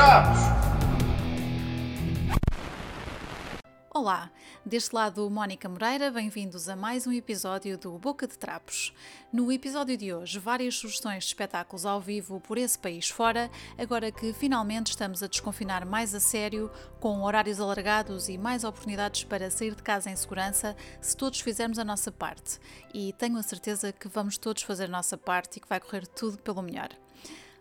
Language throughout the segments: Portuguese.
Trapos! Olá, deste lado Mónica Moreira, bem-vindos a mais um episódio do Boca de Trapos. No episódio de hoje, várias sugestões de espetáculos ao vivo por esse país fora, agora que finalmente estamos a desconfinar mais a sério, com horários alargados e mais oportunidades para sair de casa em segurança, se todos fizermos a nossa parte. E tenho a certeza que vamos todos fazer a nossa parte e que vai correr tudo pelo melhor.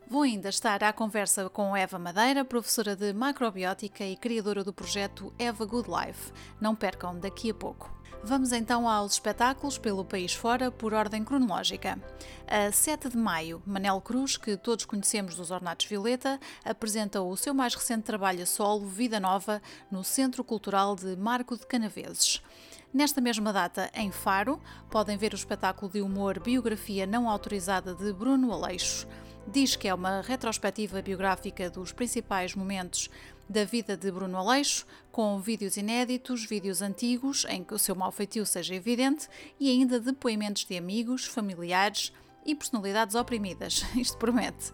Vou ainda estar à conversa com Eva Madeira, professora de macrobiótica e criadora do projeto Eva Good Life. Não percam daqui a pouco. Vamos então aos espetáculos pelo país fora, por ordem cronológica. A 7 de maio, Manel Cruz, que todos conhecemos dos Ornatos Violeta, apresenta o seu mais recente trabalho a solo, Vida Nova, no Centro Cultural de Marco de Canaveses. Nesta mesma data, em Faro, podem ver o espetáculo de humor Biografia Não Autorizada de Bruno Aleixo diz que é uma retrospectiva biográfica dos principais momentos da vida de Bruno Aleixo, com vídeos inéditos, vídeos antigos, em que o seu mau feitio seja evidente, e ainda depoimentos de amigos, familiares e personalidades oprimidas. Isto promete.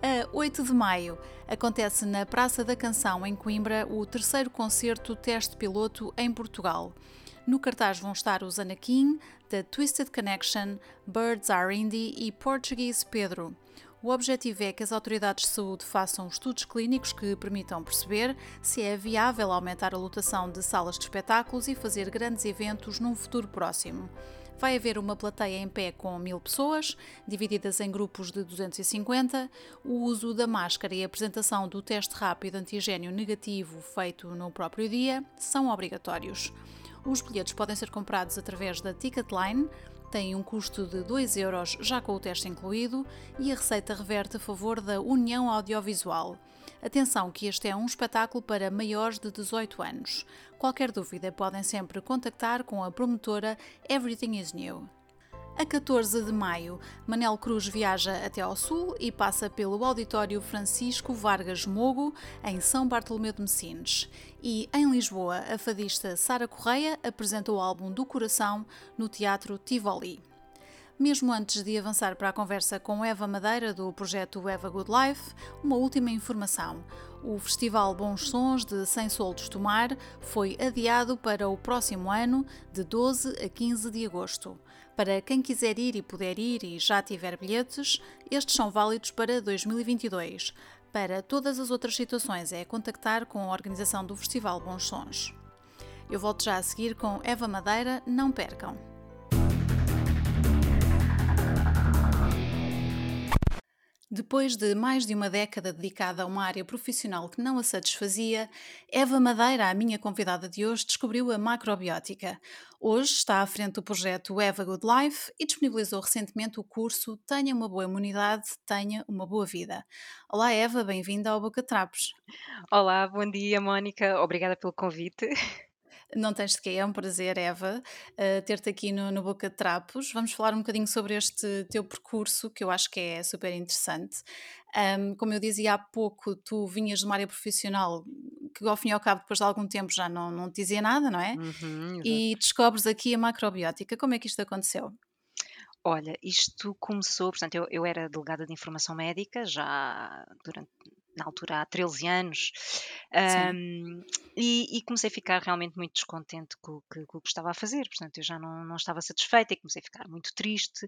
A 8 de maio acontece na Praça da Canção, em Coimbra, o terceiro concerto teste piloto em Portugal. No cartaz vão estar os Anakin, The Twisted Connection, Birds Are Indie e Portuguese Pedro. O objetivo é que as autoridades de saúde façam estudos clínicos que permitam perceber se é viável aumentar a lotação de salas de espetáculos e fazer grandes eventos num futuro próximo. Vai haver uma plateia em pé com mil pessoas, divididas em grupos de 250. O uso da máscara e a apresentação do teste rápido antigênio negativo feito no próprio dia são obrigatórios. Os bilhetes podem ser comprados através da Ticketline tem um custo de 2 euros já com o teste incluído e a receita reverte a favor da União Audiovisual. Atenção que este é um espetáculo para maiores de 18 anos. Qualquer dúvida podem sempre contactar com a promotora Everything is New. A 14 de maio, Manel Cruz viaja até ao sul e passa pelo Auditório Francisco Vargas Mogo, em São Bartolomeu de Messines. E em Lisboa, a fadista Sara Correia apresenta o álbum do Coração no Teatro Tivoli. Mesmo antes de avançar para a conversa com Eva Madeira do projeto Eva Good Life, uma última informação. O Festival Bons Sons de Sem Soltos Tomar foi adiado para o próximo ano, de 12 a 15 de agosto. Para quem quiser ir e puder ir e já tiver bilhetes, estes são válidos para 2022. Para todas as outras situações é contactar com a organização do Festival Bons Sons. Eu volto já a seguir com Eva Madeira, não percam! Depois de mais de uma década dedicada a uma área profissional que não a satisfazia, Eva Madeira, a minha convidada de hoje, descobriu a macrobiótica. Hoje está à frente do projeto Eva Good Life e disponibilizou recentemente o curso Tenha uma boa imunidade, tenha uma boa vida. Olá Eva, bem-vinda ao Boca Trapos. Olá, bom dia Mónica, obrigada pelo convite. Não tens de quê, é um prazer, Eva, uh, ter-te aqui no, no, Boca de Trapos. Vamos falar um bocadinho sobre este teu percurso, que eu acho que é super interessante. Um, como eu dizia há pouco, tu vinhas de uma área profissional que, ao fim e ao cabo, depois de algum tempo já não, não te dizia nada, não é? Uhum, e descobres aqui a macrobiótica. Como é que isto aconteceu? Olha, isto começou, portanto, eu, eu era delegada de informação médica já durante na altura há 13 anos, um, e, e, comecei a ficar realmente muito descontente com, com, com, o que estava a fazer, portanto eu já não, não estava satisfeita e comecei a ficar muito triste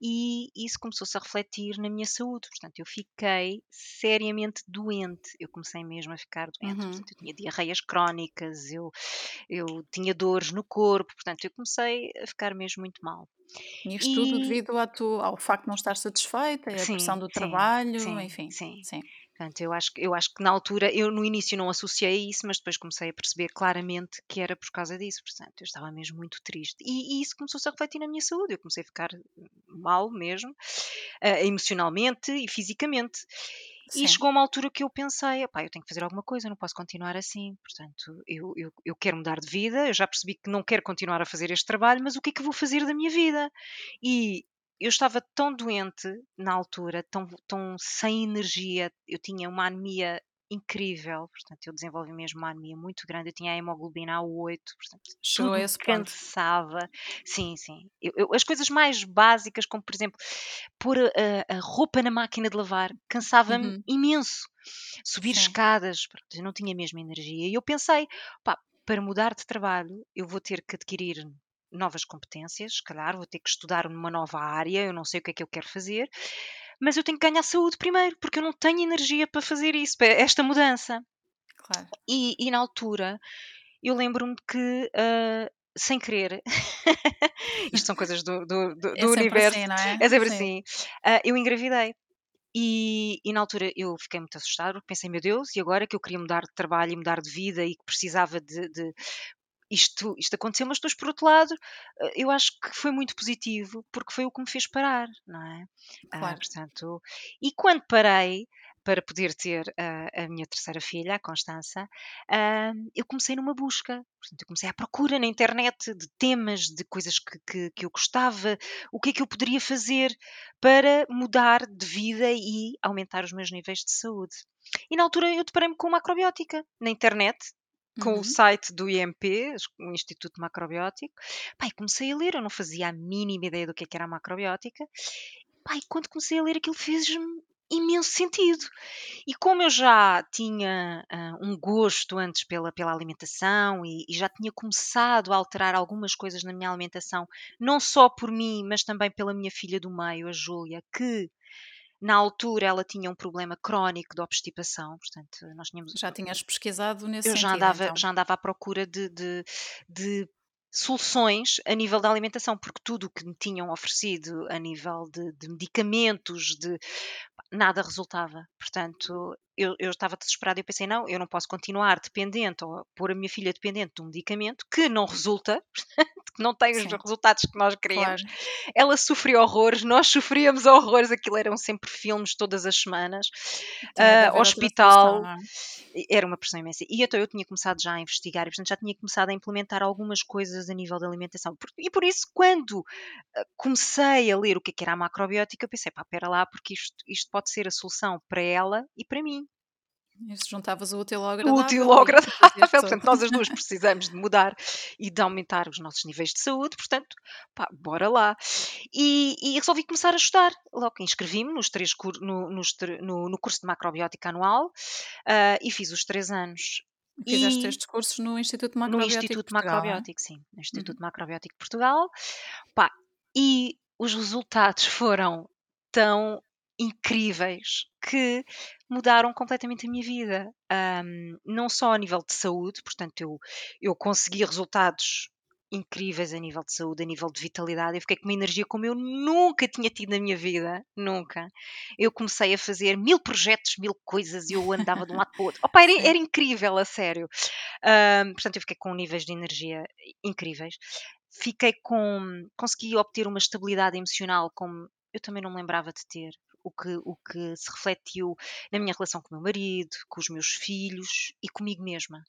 e isso começou-se a refletir na minha saúde, portanto eu fiquei seriamente doente, eu comecei mesmo a ficar doente, uhum. portanto eu tinha diarreias crónicas, eu, eu tinha dores no corpo, portanto eu comecei a ficar mesmo muito mal. E isto e... tudo devido ao, tu, ao facto de não estar satisfeita, a sim, pressão do sim, trabalho, sim, enfim. Sim. sim. Portanto, eu acho, eu acho que na altura, eu no início não associei isso, mas depois comecei a perceber claramente que era por causa disso. Portanto, eu estava mesmo muito triste. E, e isso começou-se a refletir na minha saúde. Eu comecei a ficar mal mesmo, uh, emocionalmente e fisicamente. Sim. E chegou uma altura que eu pensei, pá, eu tenho que fazer alguma coisa, não posso continuar assim. Portanto, eu, eu, eu quero mudar de vida, eu já percebi que não quero continuar a fazer este trabalho, mas o que é que eu vou fazer da minha vida? E eu estava tão doente na altura, tão, tão sem energia, eu tinha uma anemia incrível, portanto, eu desenvolvi mesmo uma anemia muito grande, eu tinha a hemoglobina A8, portanto, Chegou tudo esse ponto. cansava. Sim, sim. Eu, eu- as coisas mais básicas, como por exemplo, pôr a, a roupa na máquina de lavar, cansava-me Uhum. imenso. Subir Sim. escadas, pronto, eu não tinha mesmo energia. E eu pensei, pá, para mudar de trabalho, eu vou ter que adquirir novas competências, se calhar, vou ter que estudar numa nova área, eu não sei o que é que eu quero fazer, mas eu tenho que ganhar saúde primeiro, porque eu não tenho energia para fazer isso, para esta mudança. Claro. E, e na altura, eu lembro-me que, ah, sem querer, isto são coisas do, do, do, É do universo, assim, não é? é sempre Sim. assim, ah, eu engravidei. E, e na altura eu fiquei muito assustada, porque pensei, meu Deus, e agora que eu queria mudar de trabalho e mudar de vida e que precisava de, de- isto, isto aconteceu, mas depois por outro lado, eh, eu acho que foi muito positivo, porque foi o que me fez parar, não é? Ah, Claro. portanto, e quando parei para poder ter ah, a minha terceira filha, a Constança, ah, eu comecei numa busca. Portanto, eu comecei à procura na internet de temas, de coisas que, que, que eu gostava, o que é que eu poderia fazer para mudar de vida e aumentar os meus níveis de saúde. E na altura eu deparei-me com macrobiótica na internet, com o Uhum. site do IMP, o Instituto Macrobiótico. Pai, comecei a ler, eu não fazia a mínima ideia do que é que era a macrobiótica. Pai, quando comecei a ler aquilo fez-me imenso sentido. E como eu já tinha ah, um gosto antes pela, pela alimentação e, e já tinha começado a alterar algumas coisas na minha alimentação, não só por mim, mas também pela minha filha do meio, a Júlia, que na altura ela tinha um problema crónico de obstipação, portanto, nós tínhamos Já tinhas pesquisado nesse eu já sentido, andava, então. já andava à procura de, de- de soluções a nível da alimentação, porque tudo o que me tinham oferecido a nível de, de medicamentos, de nada resultava. Portanto, eu, eu estava desesperada e pensei, não, eu não posso continuar dependente ou pôr a minha filha dependente de um medicamento que não resulta, que não tem os Sim. resultados que nós queríamos. Claro. Ela sofreu horrores, nós sofríamos horrores, aquilo eram sempre filmes todas as semanas. Outra hospital, não é? Era uma pressão imensa. E então eu tinha começado já a investigar e, portanto, já tinha começado a implementar algumas coisas a nível da alimentação. E por isso, quando ah, comecei a ler o que é que era a macrobiótica, eu pensei, pá, pera lá, porque isto, isto pode ser a solução para ela e para mim. Se juntavas o útil ao O agradável. útil ao agradável. Portanto, nós as duas precisamos de mudar e de aumentar os nossos níveis de saúde, portanto, pá, bora lá. E, e resolvi começar a estudar. Logo inscrevi-me nos três no, nos no- no curso de macrobiótica anual ah, e fiz os três anos. Fizeste E- estes cursos no Instituto no Macrobiótico Instituto de Portugal, é? Macrobiótico, sim, no Instituto Macrobiótico de Portugal. Pá, e os resultados foram tão incríveis que mudaram completamente a minha vida. Ahm, não só a nível de saúde, portanto, eu, eu consegui resultados incríveis a nível de saúde, a nível de vitalidade. Eu fiquei com uma energia como eu nunca tinha tido na minha vida, nunca. Eu comecei a fazer mil projetos, mil coisas, e eu andava de um lado para o outro. Opa, era, era incrível, a sério. Ahm, portanto, eu fiquei com níveis de energia incríveis. Fiquei com. Consegui obter uma estabilidade emocional como eu também não me lembrava de ter. O que, o que se refletiu na minha relação com o meu marido, com os meus filhos e comigo mesma.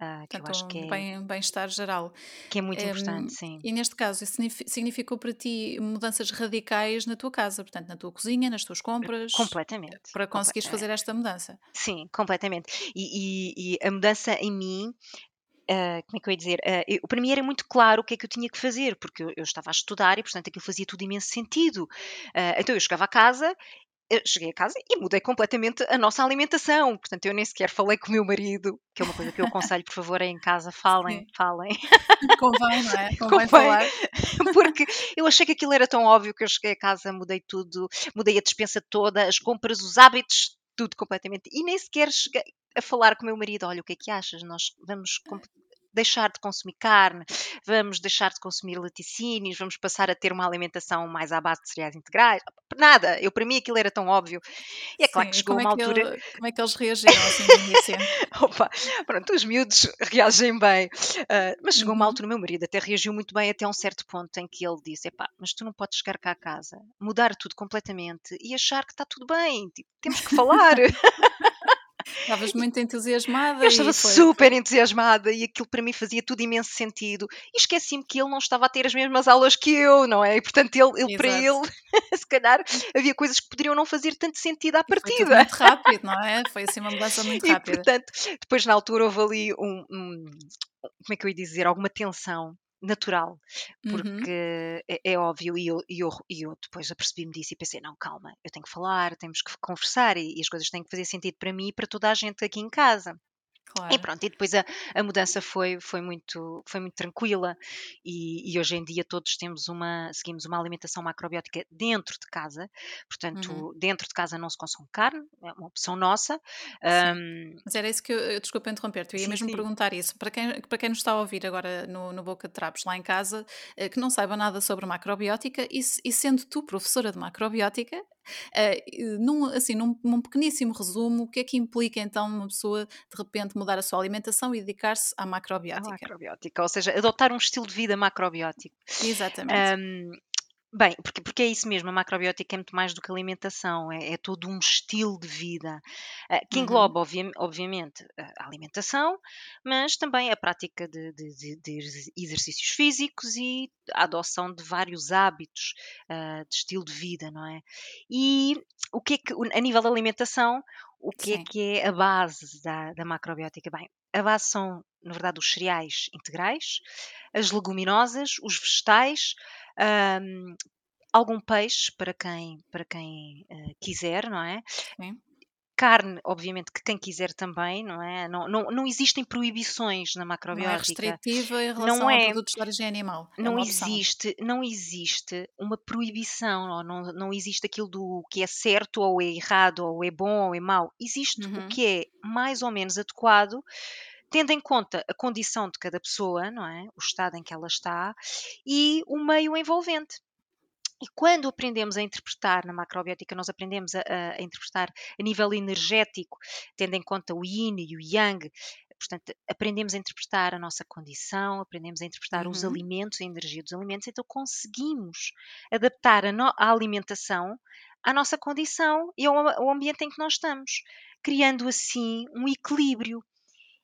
ah, que eu acho que um é, bem- bem-estar geral. que é muito Em, importante, sim. E neste caso, isso signifi- significou para ti mudanças radicais na tua casa, portanto, na tua cozinha, nas tuas compras, Completamente. para conseguires fazer esta mudança. Sim, completamente. E, e- e a mudança em mim, ah, como é que eu ia dizer? Ah, eu- para mim era muito claro o que é que eu tinha que fazer, porque eu, eu estava a estudar e, portanto, aquilo fazia tudo imenso sentido. Ah, então eu chegava a casa. Cheguei a casa e mudei completamente a nossa alimentação. Portanto, eu nem sequer falei com o meu marido, que é uma coisa que eu aconselho, por favor, é em casa, falem, Sim. falem. Convém, não é? Convém Convém. falar. Porque eu achei que aquilo era tão óbvio que eu cheguei a casa, mudei tudo, mudei a despensa toda, as compras, os hábitos, tudo completamente. E nem sequer cheguei a falar com o meu marido: olha, o que é que achas? Nós vamos deixar de consumir carne, vamos deixar de consumir laticínios, vamos passar a ter uma alimentação mais à base de cereais integrais. Nada, eu para mim aquilo era tão óbvio. E é claro Sim, que e chegou uma é que altura. ele- como é que eles reagiram assim no início? Opa, pronto, os miúdos reagem bem. Ah, mas chegou uma Uhum. altura, o meu marido até reagiu muito bem até um certo ponto em que ele disse: Epá, mas tu não podes chegar cá a casa, mudar tudo completamente e achar que está tudo bem, tipo, temos que falar. Estavas muito entusiasmada. Eu estava super entusiasmada e aquilo para mim fazia tudo imenso sentido. E esqueci-me que ele não estava a ter as mesmas aulas que eu, não é? E portanto, ele, ele para ele, se calhar, havia coisas que poderiam não fazer tanto sentido à partida. muito rápido, não é? Foi assim uma mudança muito rápida. E portanto, depois na altura houve ali um, um como é que eu ia dizer, alguma tensão natural, uhum. porque uhum. é, é, óbvio, e eu, e, eu, e eu depois apercebi-me disso e pensei: não, calma, eu tenho que falar, temos que conversar e, e as coisas têm que fazer sentido para mim e para toda a gente aqui em casa. Claro. E pronto, e depois a, a, mudança foi, foi, muito, foi muito tranquila e, e, hoje em dia todos temos uma, seguimos uma alimentação macrobiótica dentro de casa, portanto, uhum. dentro de casa não se consome carne, é uma opção nossa. Um... Mas era isso que eu, desculpa interromper-te, eu ia sim, mesmo sim. perguntar isso. Para quem, para quem nos está a ouvir agora no, no Boca de Trapos, lá em casa, eh, que não saiba nada sobre macrobiótica, e, e sendo tu professora de macrobiótica, Uh, num, assim, num, num, pequeníssimo resumo, o que é que implica então uma pessoa de repente mudar a sua alimentação e dedicar-se à macrobiótica? Macrobiótica, ou seja, adotar um estilo de vida macrobiótico. Exatamente. Um, Bem, porque, porque é isso mesmo, a macrobiótica é muito mais do que alimentação, é, é todo um estilo de vida uh, que uhum. engloba, obvi obviamente, a alimentação, mas também a prática de, de, de, exercícios físicos e a adoção de vários hábitos uh, de estilo de vida, não é? E o que é que, a nível da alimentação, o que é Sim. é que é a base da, da macrobiótica? Bem, a base são, na verdade, os cereais integrais, as leguminosas, os vegetais, um, algum peixe para quem, para quem uh, quiser, não é? Sim. Carne, obviamente, que quem quiser também, não é? Não, não, não existem proibições na macrobiótica. Não é restritiva em relação não é, a produtos de origem animal. É não existe, não existe uma proibição, não, não existe aquilo do que é certo ou é errado, ou é bom ou é mau. Existe uhum. o que é mais ou menos adequado tendo em conta a condição de cada pessoa, não é? O estado em que ela está e o meio envolvente. E quando aprendemos a interpretar na macrobiótica, nós aprendemos a, a, interpretar a nível energético, tendo em conta o yin e o yang, portanto, aprendemos a interpretar a nossa condição, aprendemos a interpretar uhum. os alimentos, a energia dos alimentos, então conseguimos adaptar a, no, a alimentação à nossa condição e ao, ao ambiente em que nós estamos, criando assim um equilíbrio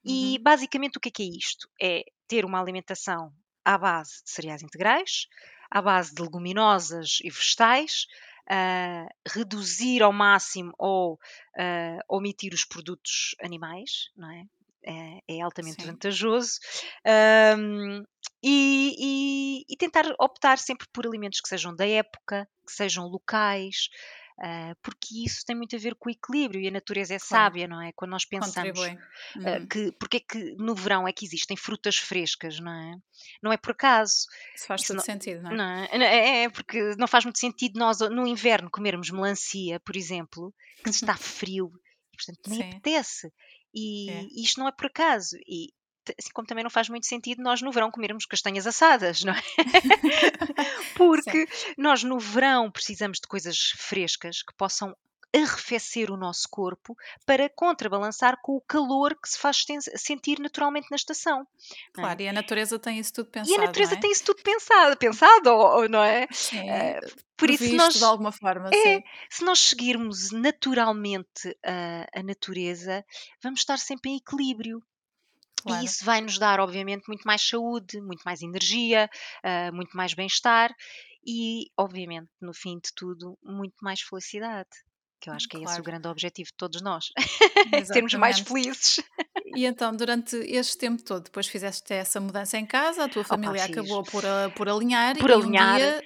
e uhum. basicamente o que é, que é isto? É ter uma alimentação à base de cereais integrais, à base de leguminosas e vegetais, uh, reduzir ao máximo ou uh, omitir os produtos animais, não é? É, é altamente Sim. vantajoso. Um, e, e, e, tentar optar sempre por alimentos que sejam da época, que sejam locais, porque isso tem muito a ver com o equilíbrio e a natureza é claro. sábia, não é? Quando nós pensamos uh, uhum. que porque é que no verão é que existem frutas frescas, não é? Não é por acaso. Isso faz isso todo não, sentido, não é? Não é? é? é? porque não faz muito sentido nós no inverno comermos melancia, por exemplo, que está frio e portanto nem Sim. apetece. E é. isto não é por acaso. E assim como também não faz muito sentido nós no verão comermos castanhas assadas, não é? Porque Sim. nós no verão precisamos de coisas frescas que possam arrefecer o nosso corpo para contrabalançar com o calor que se faz sentir naturalmente na estação. É? Claro, é? e a natureza tem isso tudo pensado. E a natureza é? tem isso tudo pensado, pensado, ou, não é? Sim, uh, por isso nós de alguma forma, é, sim. se nós seguirmos naturalmente a, a natureza, vamos estar sempre em equilíbrio. Claro. E isso vai nos dar, obviamente, muito mais saúde, muito mais energia, uh, muito mais bem-estar e, obviamente, no fim de tudo, muito mais felicidade. Que eu acho que é esse o grande objetivo de todos nós. Sermos mais felizes. E então, durante este tempo todo, depois fizeste essa mudança em casa, a tua família Opa, acabou por, uh, por alinhar por e alinhar. Um, dia,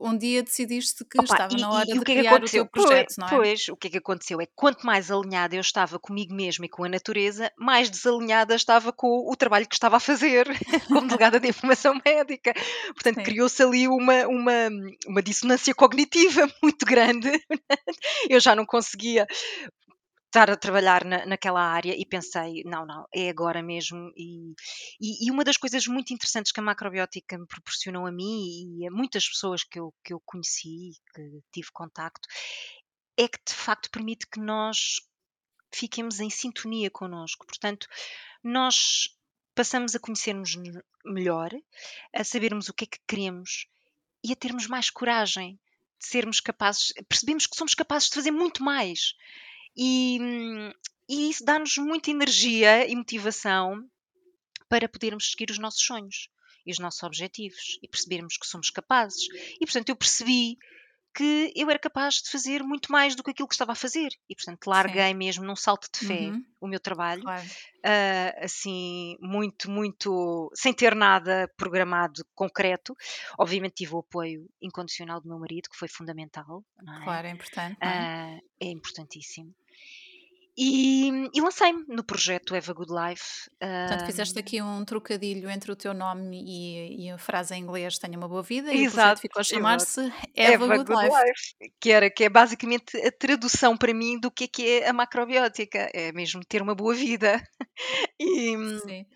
um dia decidiste que Opa, estava e, na hora e, de o que criar é que o teu projeto, pois, não é? Pois, o que é que aconteceu é que quanto mais alinhada eu estava comigo mesma e com a natureza, mais desalinhada estava com o trabalho que estava a fazer como delegada de informação médica. Portanto, criou-se ali uma, uma, uma dissonância cognitiva muito grande. Eu já não conseguia estar a trabalhar na, naquela área e pensei, não, não, é agora mesmo. E, e, e, uma das coisas muito interessantes que a macrobiótica me proporcionou a mim e a muitas pessoas que eu, que eu conheci, que tive contacto, é que de facto permite que nós fiquemos em sintonia connosco. Portanto, nós passamos a conhecermos melhor, a sabermos o que é que queremos e a termos mais coragem sermos capazes, percebemos que somos capazes de fazer muito mais e, e isso dá-nos muita energia e motivação para podermos seguir os nossos sonhos e os nossos objetivos e percebermos que somos capazes. E portanto eu percebi que eu era capaz de fazer muito mais do que aquilo que estava a fazer. E, portanto, larguei Sim. mesmo num salto de fé uhum. o meu trabalho, claro. uh, assim, muito, muito, sem ter nada programado concreto. Obviamente tive o apoio incondicional do meu marido, que foi fundamental. É? Claro, é importante. É? Uh, é importantíssimo. E, e lancei-me no projeto Eva Good Life. Portanto, fizeste aqui um trocadilho entre o teu nome e, e a frase em inglês Tenha uma boa vida e exato, ficou a chamar-se Eva, Eva, Good, Good Life. Life. Que, era, que é basicamente a tradução para mim do que é, que é a macrobiótica. É mesmo ter uma boa vida. e, Sim.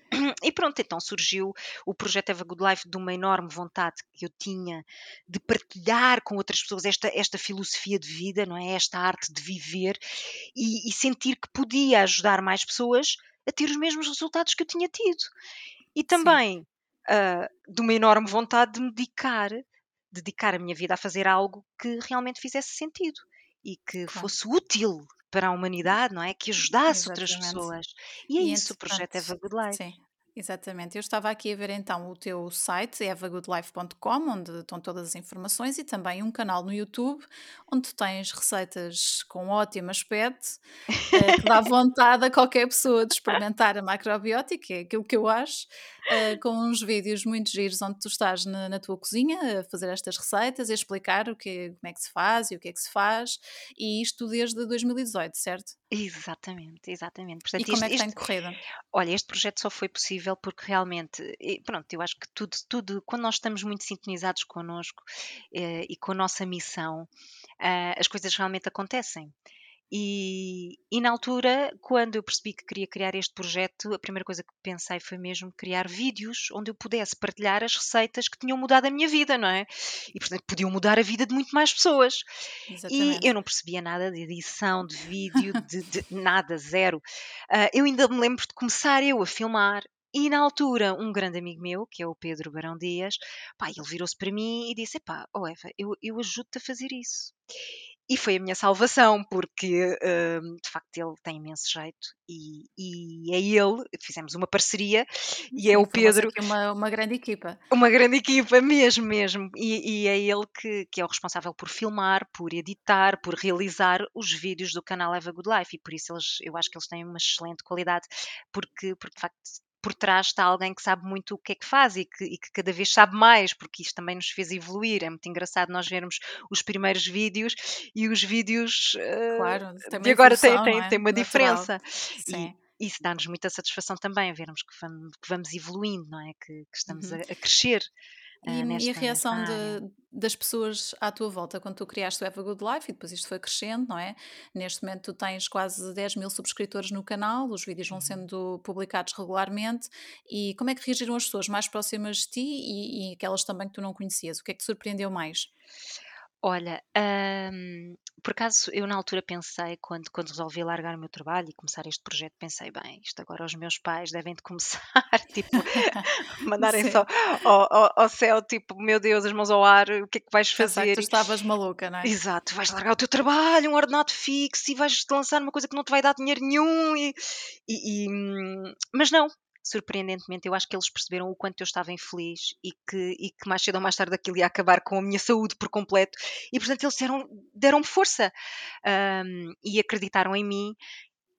E pronto, então surgiu o projeto Eva Good Life de uma enorme vontade que eu tinha de partilhar com outras pessoas esta, esta filosofia de vida, não é? Esta arte de viver e, e sentir que podia ajudar mais pessoas a ter os mesmos resultados que eu tinha tido. E também uh, de uma enorme vontade de me dedicar, dedicar a minha vida a fazer algo que realmente fizesse sentido e que claro. fosse útil para a humanidade, não é? Que ajudasse Exatamente. outras pessoas. E é e isso, o projeto Eva Good Life. Sim. Exatamente. Eu estava aqui a ver então o teu site, evagoodlife.com, onde estão todas as informações, e também um canal no YouTube, onde tens receitas com ótimo aspecto, eh, que dá vontade a qualquer pessoa de experimentar a macrobiótica, é aquilo que eu acho, eh, com uns vídeos muito giros onde tu estás na, na, tua cozinha a fazer estas receitas e a explicar o que, como é que se faz e o que é que se faz, e isto desde 2018, certo? Exatamente, exatamente. Portanto, e como é que tem corrido? Olha, este projeto só foi possível porque realmente, pronto, eu acho que tudo, tudo quando nós estamos muito sintonizados connosco eh, e com a nossa missão, eh, as coisas realmente acontecem. E, e, na altura, quando eu percebi que queria criar este projeto, a primeira coisa que pensei foi mesmo criar vídeos onde eu pudesse partilhar as receitas que tinham mudado a minha vida, não é? E portanto podiam mudar a vida de muito mais pessoas. Exatamente. E eu não percebia nada de edição, de vídeo, de, de nada, zero. Uh, eu ainda me lembro de começar eu a filmar e na altura, um grande amigo meu, que é o Pedro Barão Dias, pá, ele virou-se para mim e disse: Pá, oh Eva, eu, eu ajudo-te a fazer isso. E foi a minha salvação, porque hum, de facto ele tem imenso jeito e, e é ele, fizemos uma parceria e é o Pedro. Uma, uma grande equipa. Uma grande equipa, mesmo, mesmo. E, e é ele que, que é o responsável por filmar, por editar, por realizar os vídeos do canal Eva Good Life e por isso eles, eu acho que eles têm uma excelente qualidade, porque, porque de facto por trás está alguém que sabe muito o que é que faz e que, e que, cada vez sabe mais, porque isto também nos fez evoluir. É muito engraçado nós vermos os primeiros vídeos e os vídeos claro, uh, de agora tem, tem, é? tem uma Natural. diferença. Sim. E isso dá-nos muita satisfação também, vermos que vamos, que vamos evoluindo, não é? Que, que estamos uhum. a, a crescer. E, uh, nesta, e, a reação de, das pessoas à tua volta quando tu criaste o Have a Good Life e depois isto foi crescendo, não é? Neste momento tu tens quase 10 mil subscritores no canal, os vídeos vão uhum. sendo publicados regularmente e como é que reagiram as pessoas mais próximas de ti e, e aquelas também que tu não conhecias? O que é que te surpreendeu mais? Olha, hum, por acaso eu na altura pensei, quando, quando resolvi largar o meu trabalho e começar este projeto, pensei, bem, isto agora os meus pais devem de começar, tipo, mandarem só ao, ao, ao céu, tipo, meu Deus, as mãos ao ar, o que é que vais fazer? que tu estavas maluca, não é? Exato, vais largar o teu trabalho, um ordenado fixo e vais te lançar numa coisa que não te vai dar dinheiro nenhum e, e, e hum, mas não, surpreendentemente, eu acho que eles perceberam o quanto eu estava infeliz e que, e que mais cedo ou mais tarde aquilo ia acabar com a minha saúde por completo. E, portanto, eles deram-me força um, e acreditaram em mim.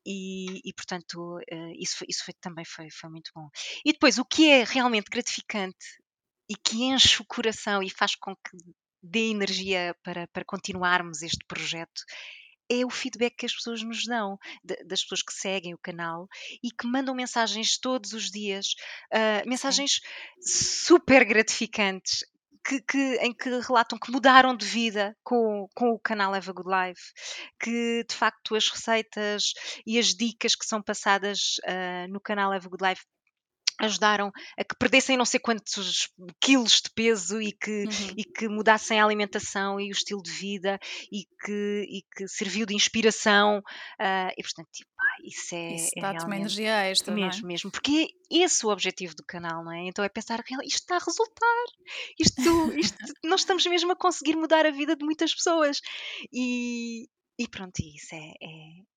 E, e portanto, uh, isso, foi, isso foi, também foi, foi muito bom. E depois, o que é realmente gratificante e que enche o coração e faz com que dê energia para, para continuarmos este projeto é o feedback que as pessoas nos dão, das pessoas que seguem o canal e que mandam mensagens todos os dias, uh, mensagens super gratificantes. Que, que, em que relatam que mudaram de vida com, com o canal Eva Good Life, que de facto as receitas e as dicas que são passadas uh, no canal Eva Good Life ajudaram a que perdessem não sei quantos quilos de peso e que, uhum. e que mudassem a alimentação e o estilo de vida e que, e que serviu de inspiração uh, e portanto tipo, isso é, isso é dá-te uma energia extra mesmo, é? mesmo, porque é esse o objetivo do canal, não é? Então é pensar isto está a resultar, isto, isto nós estamos mesmo a conseguir mudar a vida de muitas pessoas e, e pronto, isso é, é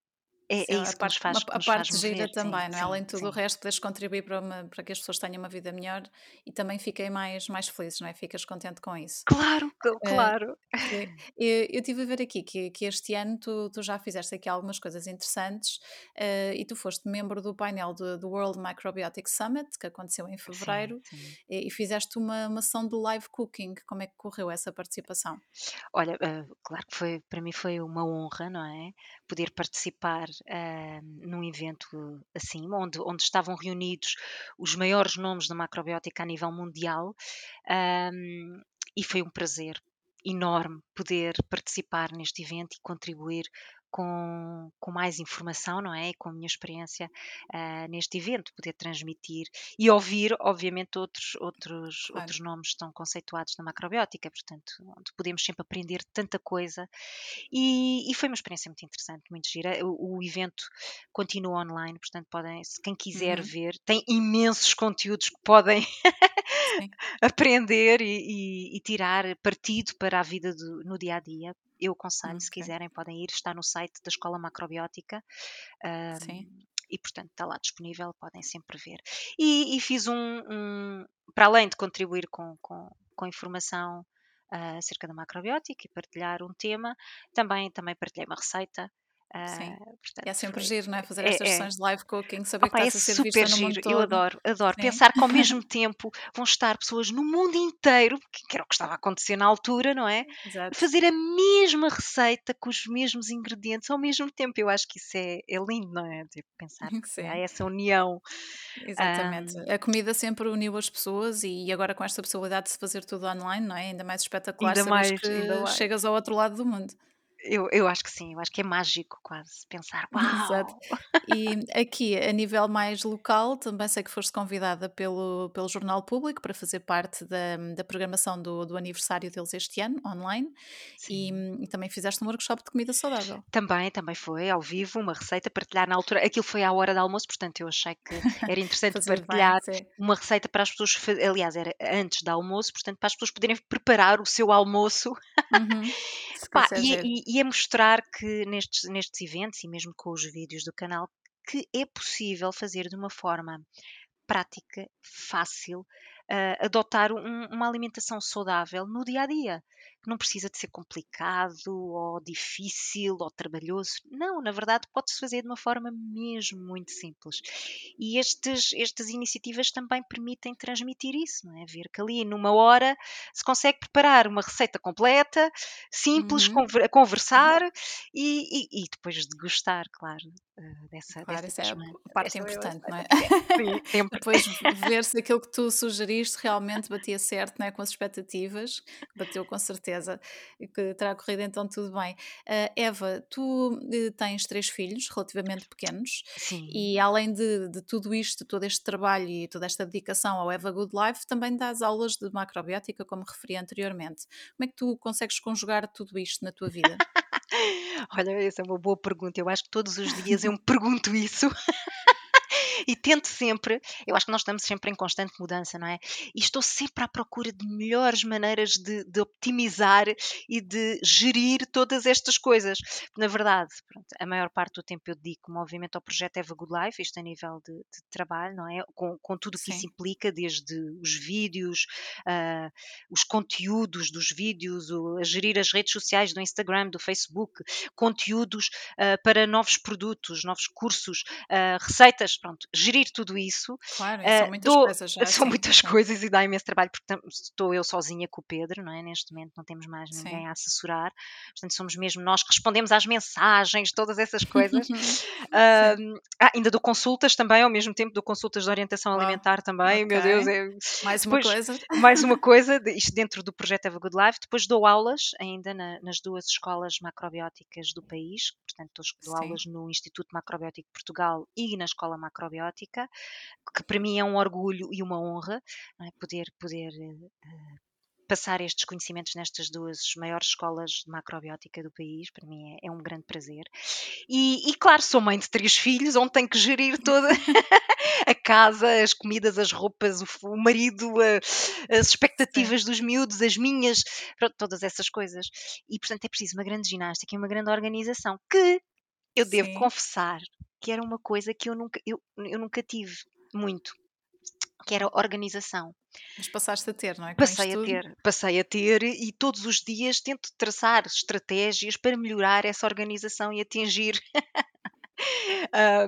é, Sim, é a isso que nos parte, faz, a nos faz parte gira. Sim, também, não é? Além sim, de tudo o sim. resto, podes contribuir para, uma- para que as pessoas tenham uma vida melhor e também fiquem mais, mais felizes, não é? Ficas contente com isso. Claro, cl- Eh, claro. Sim. Eu, eu tive a ver aqui que, que este ano tu, tu já fizeste aqui algumas coisas interessantes eh, e tu foste membro do painel do, do World Microbiotic Summit, que aconteceu em Sim, fevereiro, sim. e, e fizeste uma, uma sessão de live cooking. Como é que correu essa participação? Olha, ah, claro que foi, para mim foi uma honra, não é? Poder participar ah, num evento assim, onde, onde estavam reunidos os maiores nomes da macrobiótica a nível mundial, ahm, e foi um prazer enorme poder participar neste evento e contribuir com, com mais informação, não é? E com a minha experiência ah, neste evento, poder transmitir e ouvir, obviamente, outros, outros, Claro. outros nomes tão conceituados na macrobiótica, portanto, onde podemos sempre aprender tanta coisa. E, e foi uma experiência muito interessante, muito gira. O, o evento continua online, portanto, podem, se quem quiser Uhum. ver, tem imensos conteúdos que podem aprender e, e- e tirar partido para a vida do- no dia a dia. Eu aconselho, se ok. quiserem, podem ir, está no site da Escola Macrobiótica ahm, Sim, e, portanto, está lá disponível, podem sempre ver. E, e fiz um, um- para além de contribuir com, com, com informação ah, acerca da macrobiótica e partilhar um tema, também, também partilhei uma receita. Ah, portanto, é sempre foi, giro, não é? Fazer é, estas é, sessões de live cooking, saber que Opa, é a ser vista super no mundo giro, eu todo. adoro, adoro. Sim, Pensar que ao mesmo tempo vão estar pessoas no mundo inteiro, que era o que estava a acontecer na altura, não é? Exato. fazer a mesma receita com os mesmos ingredientes ao mesmo tempo. Eu acho que isso é, é lindo, não é? Tipo, pensar que há essa união. Exatamente. Ahm, A comida sempre uniu as pessoas e agora com esta possibilidade de se fazer tudo online, não é? Ainda mais espetacular ainda mais, ainda mais. chegas ao outro lado do mundo. Eu, eu acho que sim, eu acho que é mágico quase pensar, Exato. uau! E aqui, a nível mais local, também sei que foste convidada pelo, pelo Jornal Público para fazer parte da, da programação do, do aniversário deles este ano, online, e, e também fizeste um workshop de comida saudável. Também, também foi ao vivo, uma receita partilhar na altura. Aquilo foi à hora do almoço, portanto eu achei que era interessante bem, partilhar sim. uma receita para as pessoas, aliás, era antes do almoço, portanto, para as pessoas poderem preparar o seu almoço. Uhum. Pá, e, e, a mostrar que nestes, nestes eventos, e mesmo com os vídeos do canal, que é possível fazer de uma forma prática, fácil, ah, adotar um- uma alimentação saudável no dia a dia. Não precisa de ser complicado ou difícil ou trabalhoso. Não, na verdade, pode-se fazer de uma forma mesmo muito simples. E estes, estas iniciativas também permitem transmitir isso, não é? Ver que ali numa hora se consegue preparar uma receita completa, simples, Uhum. conver- conversar e, e- e depois degustar, claro, ah, dessa, Claro, dessa isso é a parte mesma importante, não é? Sim, sempre. Depois ver se aquilo que tu sugeriste realmente batia certo, não é? Com as expectativas, bateu com certeza, e que terá corrido então tudo bem. Ah, Eva, tu eh, tens três filhos relativamente pequenos Sim. e além de, de tudo isto, todo este trabalho e toda esta dedicação ao Eva Good Life, também dás aulas de macrobiótica, como referi anteriormente. Como é que tu consegues conjugar tudo isto na tua vida? Olha, essa é uma boa pergunta. Eu acho que todos os dias eu me pergunto isso. e tento sempre, eu acho que nós estamos sempre em constante mudança, não é? E estou sempre à procura de melhores maneiras de, de optimizar e de gerir todas estas coisas. Na verdade, pronto, a maior parte do tempo eu dedico-me, obviamente, ao projeto Eva Good Life, isto a nível de, de trabalho, não é? Com, com tudo o que isso implica, desde os vídeos, ah, os conteúdos dos vídeos, o- a gerir as redes sociais do Instagram, do Facebook, conteúdos ah, para novos produtos, novos cursos, ah, receitas, pronto, gerir tudo isso. claro, e ah, são muitas dou- coisas já, são sim, muitas sim, coisas e dá imenso trabalho, porque estou eu sozinha com o Pedro, não é? Neste momento não temos mais sim. ninguém a assessorar, portanto somos mesmo nós que respondemos às mensagens, todas essas coisas. Sim. ah, ainda dou consultas também, ao mesmo tempo dou consultas de orientação Uau, alimentar também, meu ok. Deus, é... Mais uma Depois, coisa. mais uma coisa, isto dentro do projeto Have a Good Life, depois dou aulas ainda na- nas duas escolas macrobióticas do país, portanto dou, Sim, aulas no Instituto Macrobiótico de Portugal e na Escola Macrobiótica, que para mim é um orgulho e uma honra é? poder, poder eh, passar estes conhecimentos nestas duas maiores escolas de macrobiótica do país, para mim é, é um grande prazer. E, e, claro, sou mãe de três filhos, onde tenho que gerir toda a casa, as comidas, as roupas, o, o marido, a- as sim. expectativas dos miúdos, as minhas, pronto, todas essas coisas. E portanto é preciso uma grande ginástica e uma grande organização que eu devo confessar que era uma coisa que eu nunca, eu, eu nunca tive muito, que era organização. Mas passaste a ter, não é? passei a ter, passei a ter e todos os dias tento traçar estratégias para melhorar essa organização e atingir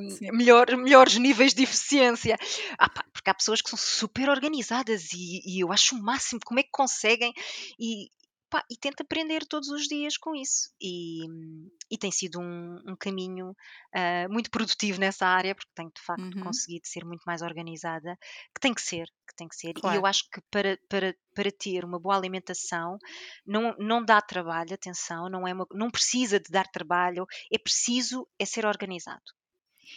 um, melhor, melhores níveis de eficiência. Ah, pá, porque há pessoas que são super organizadas e, e, eu acho o máximo como é que conseguem e, pá, e tento aprender todos os dias com isso. E, e tem sido um, um caminho uh, muito produtivo nessa área, porque tenho de facto uhum. conseguido ser muito mais organizada, que tem que ser, que tem que ser. Claro. E eu acho que para, para, para ter uma boa alimentação não, não dá trabalho, atenção, não, é uma, não precisa de dar trabalho, é preciso é ser organizado.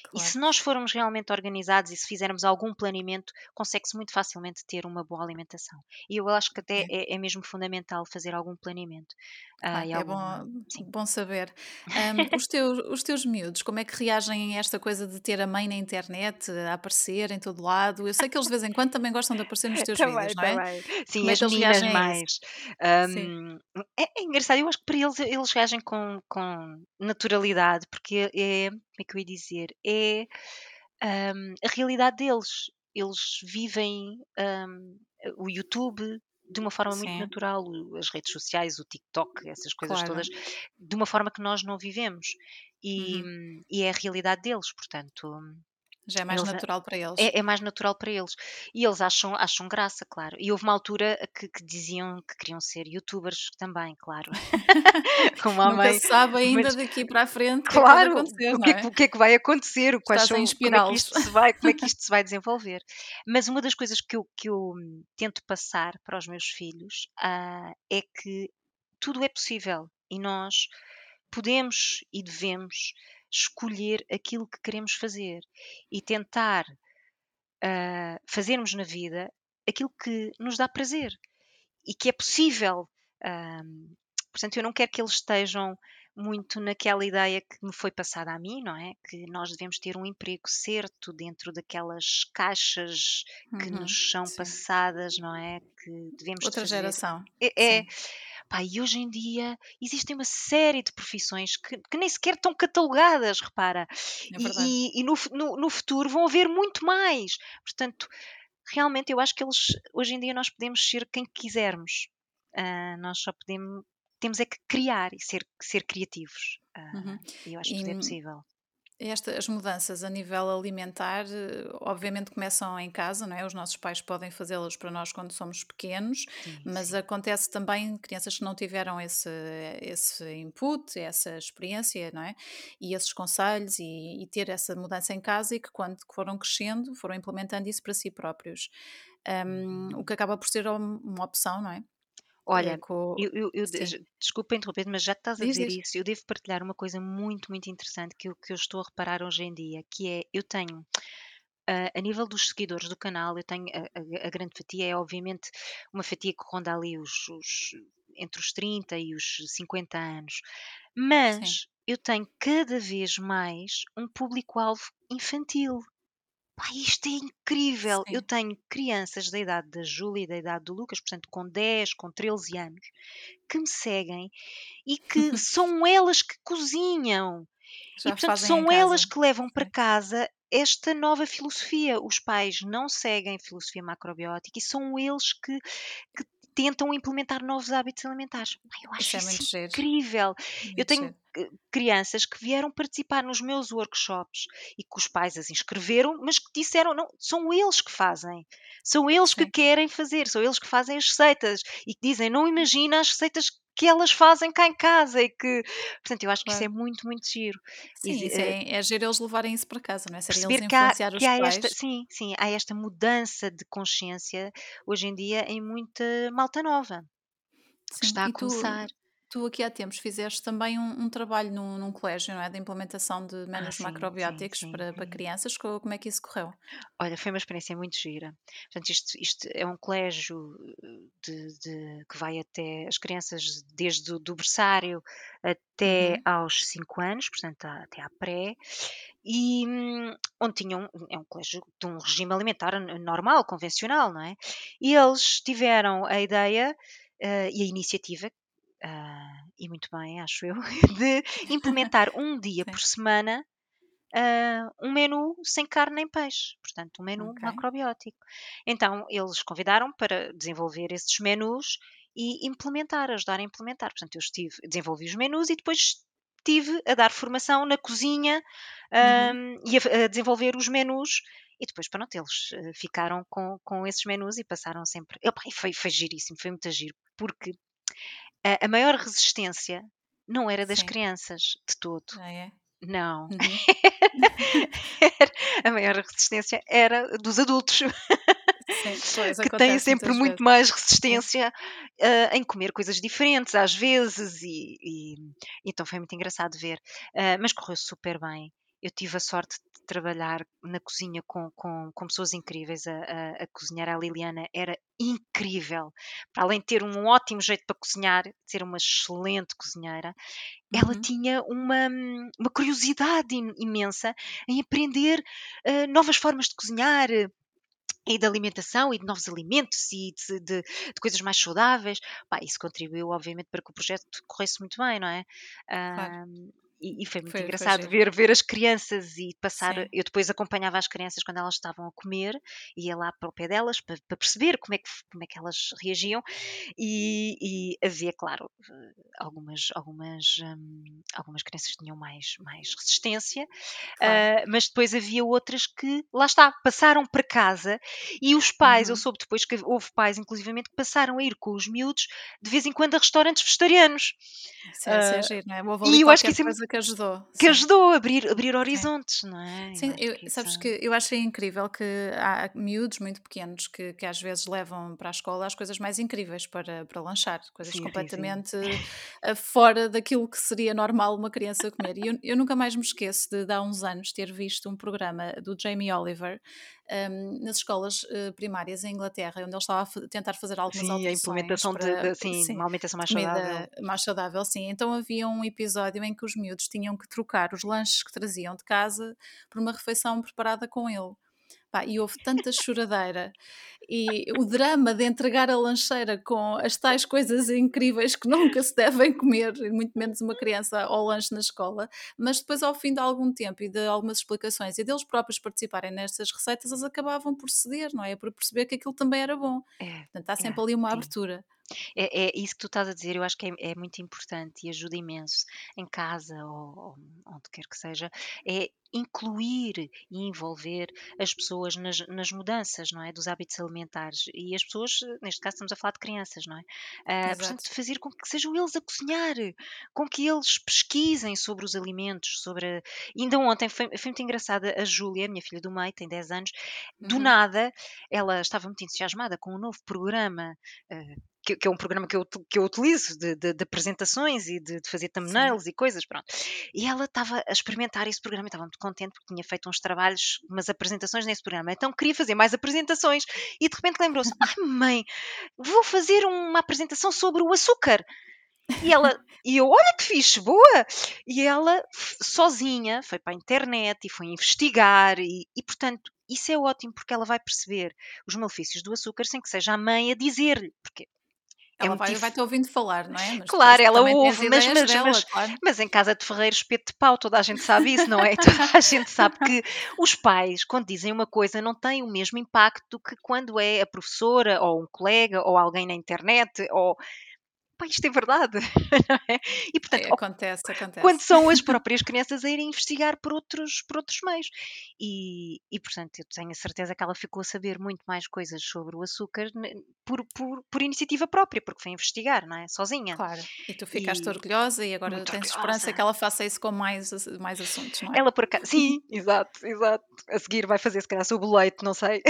Claro. E se nós formos realmente organizados e se fizermos algum planeamento, consegue-se muito facilmente ter uma boa alimentação. E eu acho que até é, é, é mesmo fundamental fazer algum planeamento. Ah, é algum... bom, bom saber. Os, teus, os teus miúdos, como é que reagem a esta coisa de ter a mãe na internet, a aparecer em todo lado? Eu sei que eles de vez em quando também gostam de aparecer nos teus também, vídeos, não é? Também. Sim, como é as meninas mais. Um, é, é, engraçado, eu acho que para eles eles reagem com, com naturalidade, porque é, como é que eu ia dizer? É um, a realidade deles. Eles vivem o YouTube, de uma forma muito natural, as redes sociais, o TikTok, essas coisas claro. todas, de uma forma que nós não vivemos. E, uhum. e é a realidade deles, portanto. Já é mais eles, natural para eles. É, é, mais natural para eles. E eles acham, acham graça, claro. E houve uma altura que, que diziam que queriam ser youtubers também, claro. Como a Nunca mãe. se sabe ainda Mas, daqui para a frente claro, o que, é que, é? o que é que vai acontecer, quais são, como é, que isto se vai, como é que isto se vai desenvolver. Mas uma das coisas que eu, que eu tento passar para os meus filhos uh, é que tudo é possível e nós podemos e devemos escolher aquilo que queremos fazer e tentar uh, fazermos na vida aquilo que nos dá prazer e que é possível. Uh, portanto, eu não quero que eles estejam muito naquela ideia que me foi passada a mim, não é? Que nós devemos ter um emprego certo dentro daquelas caixas que uhum, nos são sim. passadas, não é? Que devemos Outra fazer. geração. É, é Pá, e hoje em dia existem uma série de profissões que, que nem sequer estão catalogadas, repara. É e, e, e no, no, no, futuro vão haver muito mais. Portanto, realmente eu acho que eles, hoje em dia, nós podemos ser quem quisermos. Uh, nós só podemos, temos é que criar e ser, ser criativos. Uh, uhum. E eu acho que isso é possível. Estas mudanças a nível alimentar, eh, obviamente começam em casa, não é? Os nossos pais podem fazê-las para nós quando somos pequenos, sim, mas sim. acontece também crianças que não tiveram esse, esse input, essa experiência, não é? E esses conselhos e, e ter essa mudança em casa e que quando foram crescendo foram implementando isso para si próprios. Um, o que acaba por ser uma opção, não é? Olha, com... eu, eu, eu desculpa interromper, mas já estás a dizer diz. isso. Eu devo partilhar uma coisa muito, muito interessante que eu, que eu estou a reparar hoje em dia, que é eu tenho. Uh, a nível dos seguidores do canal, eu tenho a, a, a, grande fatia, é obviamente uma fatia que ronda ali os, os entre os 30 e os 50 anos, mas Sim. eu tenho cada vez mais um público-alvo infantil. Pá, isto é incrível! Sim. Eu tenho crianças da idade da Júlia e da idade do Lucas, portanto com 10, com 13 anos, que me seguem e que são elas que cozinham. Já e portanto são elas que levam para casa esta nova filosofia. Os pais não seguem filosofia macrobiótica e são eles que, que tentam implementar novos hábitos alimentares. Eu acho isso, é isso incrível. Muito eu tenho crianças que vieram participar nos meus workshops e que os pais as inscreveram, mas que disseram, não, são eles que fazem. São eles Sim. que querem fazer, são eles que fazem as receitas e que dizem, não imagina as receitas que elas fazem cá em casa e que, portanto, eu acho que claro. isso é muito, muito giro. Sim, e, isso é, é giro eles levarem isso para casa, não é? Serem eles influenciar há, os pais. Esta, sim, sim, há esta mudança de consciência hoje em dia em muita malta nova sim, que está a começar. Tu, aqui há tempos fizeste também um, um trabalho num, num, colégio, não é? De implementação de menus ah, macrobióticos sim, sim, para, para, crianças. Como é que isso correu? Olha, foi uma experiência muito gira. Portanto, isto, isto é um colégio de, de, que vai até as crianças desde o do berçário até uhum. aos 5 anos, portanto, até à pré e hum, onde tinham é um colégio de um regime alimentar normal, convencional, não é? E eles tiveram a ideia uh, e a iniciativa e muito bem, acho eu, de implementar um dia por semana uh, um menu sem carne nem peixe, portanto, um menu okay. macrobiótico. Então, eles convidaram para desenvolver esses menus e implementar, ajudar a implementar. Portanto, eu estive, desenvolvi os menus e depois estive a dar formação na cozinha um, uhum. e a, a, desenvolver os menus. E depois, pronto, eles uh, ficaram com, com esses menus e passaram sempre. Opa, e foi, foi giríssimo, foi muito giro, porque a, a maior resistência não era das Sim. crianças de todo. Ah, é? Não. Uhum. a maior resistência era dos adultos. Sim, que têm sempre muito vezes. mais resistência uh, em comer coisas diferentes, às vezes, e, e então foi muito engraçado ver. Uh, mas correu super bem. Eu tive a sorte de trabalhar na cozinha com, com, com pessoas incríveis. A, a, a cozinhar a Liliana era incrível. Para além de ter um ótimo jeito para cozinhar, de ser uma excelente cozinheira, ela uhum. tinha uma, uma curiosidade imensa em aprender uh, novas formas de cozinhar, e de alimentação e de novos alimentos e de, de, de coisas mais saudáveis. Pá, isso contribuiu, obviamente, para que o projeto corresse muito bem, não é? Claro. Um, e, e, foi muito foi, engraçado foi ver, ver as crianças e passar. Sim. Eu depois acompanhava as crianças quando elas estavam a comer, ia lá para o pé delas para, para perceber como é, que, como é que elas reagiam. E, e havia, claro, algumas, algumas, hum, algumas crianças tinham mais, mais resistência, claro. uh, mas depois havia outras que, lá está, passaram para casa e os pais, uhum. eu soube depois que houve pais, inclusivamente, que passaram a ir com os miúdos de vez em quando a restaurantes vegetarianos. Isso é, uh, giro, não é? E eu acho que isso é que ajudou. Que sim. ajudou a abrir, abrir horizontes, não é? Sim, eu, sabes que eu achei incrível que há miúdos muito pequenos que, que às vezes levam para a escola as coisas mais incríveis para, para lanchar, coisas sim, completamente sim. Eh, fora daquilo que seria normal uma criança comer. E eu, eu nunca mais me esqueço de, de há uns anos, ter visto um programa do Jamie Oliver um, nas escolas uh, primárias em Inglaterra, onde ele estava a tentar fazer algumas sim, alterações. A implementação para, de, de sim, sim, uma alimentação mais saudável. Mais saudável, sim. Então havia um episódio em que os miúdos tinham que trocar os lanches que traziam de casa por uma refeição preparada com ele. Pá, e houve tanta choradeira e o drama de entregar a lancheira com as tais coisas incríveis que nunca se devem comer, muito menos uma criança ao lanche na escola, mas depois ao fim de algum tempo e de algumas explicações e deles próprios participarem nestas receitas, eles acabavam por ceder, não é? Por perceber que aquilo também era bom. É, Portanto, há sempre é, ali uma sim. abertura. É, é, isso que tu estás a dizer, eu acho que é, é muito importante e ajuda imenso em casa ou, ou, onde quer que seja, é incluir e envolver as pessoas nas, nas, mudanças, não é? Dos hábitos alimentares. E as pessoas, neste caso estamos a falar de crianças, não é? Uh, portanto, fazer com que sejam eles a cozinhar, com que eles pesquisem sobre os alimentos, sobre... Ainda ontem foi, foi muito engraçada a Júlia, minha filha do meio, tem 10 anos, do uhum. nada, ela estava muito entusiasmada com um novo programa uh, que, que, é um programa que eu, que eu utilizo de, de, de apresentações e de, de fazer thumbnails Sim. e coisas, pronto. E ela estava a experimentar esse programa e estava muito contente porque tinha feito uns trabalhos, umas apresentações nesse programa. Então queria fazer mais apresentações e de repente lembrou-se: ai mãe, vou fazer uma apresentação sobre o açúcar. E ela, e eu, olha que fixe, boa! E ela, sozinha, foi para a internet e foi investigar, e, e portanto, isso é ótimo porque ela vai perceber os malefícios do açúcar sem que seja a mãe a dizer-lhe, porque é ela vai, vai te ouvindo falar, não é? Mas claro, ela ouve, mas, mas, dela, mas, claro. mas, em casa de Ferreiro, espeto de pau, toda a gente sabe isso, não é? toda a gente sabe que os pais, quando dizem uma coisa, não têm o mesmo impacto que quando é a professora, ou um colega, ou alguém na internet, ou pá, isto é verdade. É? E portanto, é, acontece, acontece. Quando são as próprias crianças a irem investigar por outros, por outros meios. E, e portanto, eu tenho a certeza que ela ficou a saber muito mais coisas sobre o açúcar por, por, por iniciativa própria, porque foi investigar, não é? Sozinha. Claro. E tu ficaste e, orgulhosa e agora tens orgulhosa. esperança que ela faça isso com mais, mais assuntos, não é? Ela por acaso, sim, exato, exato. A seguir vai fazer se calhar sobre o leite, não sei.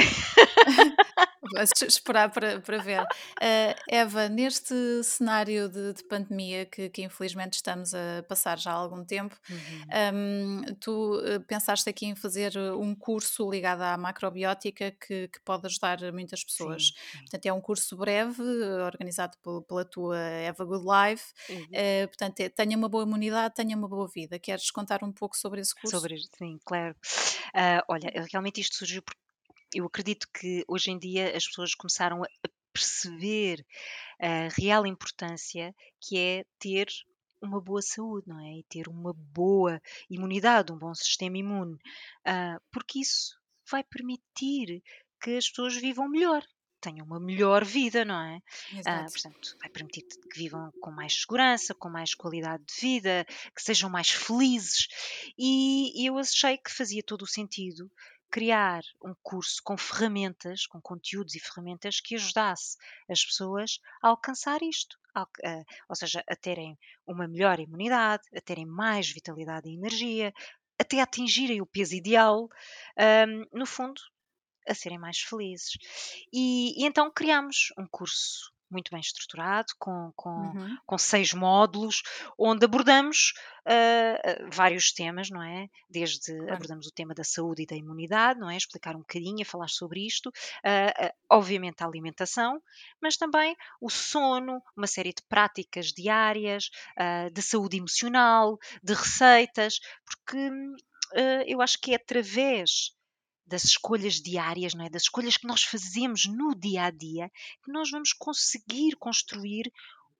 esperar para, para ver. Uh, Eva, neste cenário de, de pandemia que, que, infelizmente estamos a passar já há algum tempo, uhum. um, tu eh, pensaste aqui em fazer um curso ligado à macrobiótica que, que pode ajudar muitas pessoas. Sim. Portanto, é um curso breve, organizado pela, pela tua Eva Good Life. Uhum. Uh, portanto, é, tenha uma boa imunidade, tenha uma boa vida. Queres contar um pouco sobre esse curso? Sobre, sim, claro. Uh, olha, realmente isto surgiu porque eu acredito que hoje em dia as pessoas começaram a perceber a real importância que é ter uma boa saúde, não é? E ter uma boa imunidade, um bom sistema imune, uh, porque isso vai permitir que as pessoas vivam melhor, tenham uma melhor vida, não é? Uh, portanto, vai permitir que vivam com mais segurança, com mais qualidade de vida, que sejam mais felizes. E, e eu achei que fazia todo o sentido criar um curso com ferramentas, com conteúdos e ferramentas que ajudasse as pessoas a alcançar isto. A, a, ou seja, a terem uma melhor imunidade, a terem mais vitalidade e energia, até atingirem o peso ideal. Um, no fundo, a serem mais felizes. E, e então criámos um curso muito bem estruturado, com, com, uhum. com seis módulos, onde abordamos uh, vários temas, não é? Desde claro. abordamos o tema da saúde e da imunidade, não é? Explicar um bocadinho, falar sobre isto, uh, uh, obviamente a alimentação, mas também o sono, uma série de práticas diárias, de saúde emocional, de receitas, porque eu acho que é através das escolhas diárias, não é? das escolhas que nós fazemos no dia a dia, que nós vamos conseguir construir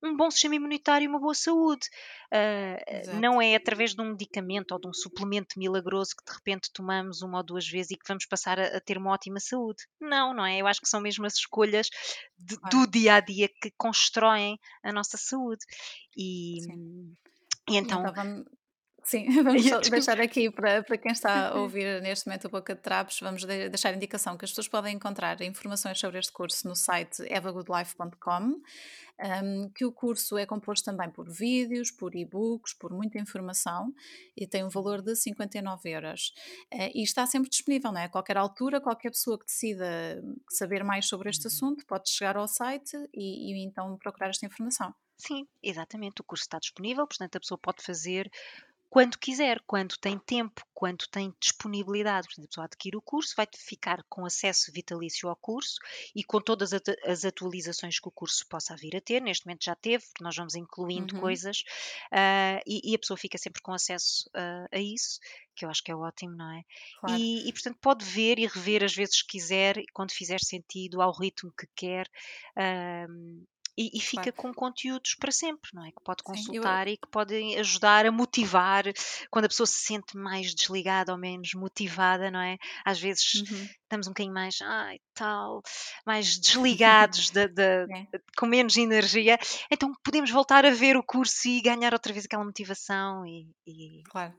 um bom sistema imunitário e uma boa saúde. Uh, não é através de um medicamento ou de um suplemento milagroso que de repente tomamos uma ou duas vezes e que vamos passar a, a ter uma ótima saúde. Não, não é? Eu acho que são mesmo as escolhas de, do dia a dia que constroem a nossa saúde. E, e então. Sim, vamos só deixar aqui para, para quem está a ouvir neste momento o Boca de Trapos, vamos de, deixar indicação que as pessoas podem encontrar informações sobre este curso no site evagoodlife.com, um, que o curso é composto também por vídeos, por e-books, por muita informação e tem um valor de 59 euros. Uh, e está sempre disponível, não é? A qualquer altura, qualquer pessoa que decida saber mais sobre este uhum. assunto pode chegar ao site e, e então procurar esta informação. Sim, exatamente. O curso está disponível, portanto a pessoa pode fazer quando quiser, quando tem tempo, quando tem disponibilidade. Portanto, a pessoa adquire o curso, vai ficar com acesso vitalício ao curso e com todas as atualizações que o curso possa vir a ter. Neste momento já teve, porque nós vamos incluindo uhum. coisas uh, e, e, a pessoa fica sempre com acesso uh, a isso, que eu acho que é ótimo, não é? Claro. E, e, portanto pode ver e rever as vezes que quiser, quando fizer sentido, ao ritmo que quer. Uh, e, e fica claro. com conteúdos para sempre, não é? Que pode consultar Sim, eu... e que podem ajudar a motivar quando a pessoa se sente mais desligada ou menos motivada, não é? Às vezes uhum. estamos um bocadinho mais, ai, tal, mais desligados, de, de, é. com menos energia, então podemos voltar a ver o curso e ganhar outra vez aquela motivação e... e... Claro.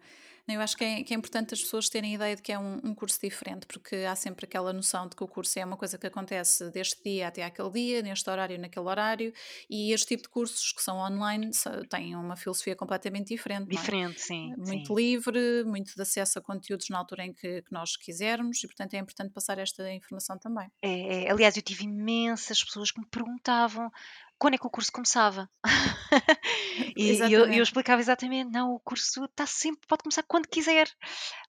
Eu acho que é, que é importante as pessoas terem a ideia de que é um, um, curso diferente, porque há sempre aquela noção de que o curso é uma coisa que acontece deste dia até aquele dia, neste horário, naquele horário, e este tipo de cursos que são online têm uma filosofia completamente diferente. É? Diferente, é? sim. Muito sim. livre, muito de acesso a conteúdos na altura em que, que, nós quisermos, e portanto é importante passar esta informação também. É, é, aliás, eu tive imensas pessoas que me perguntavam quando é que o curso começava? e, e eu, eu, explicava exatamente, não, o curso está sempre, pode começar quando quiser,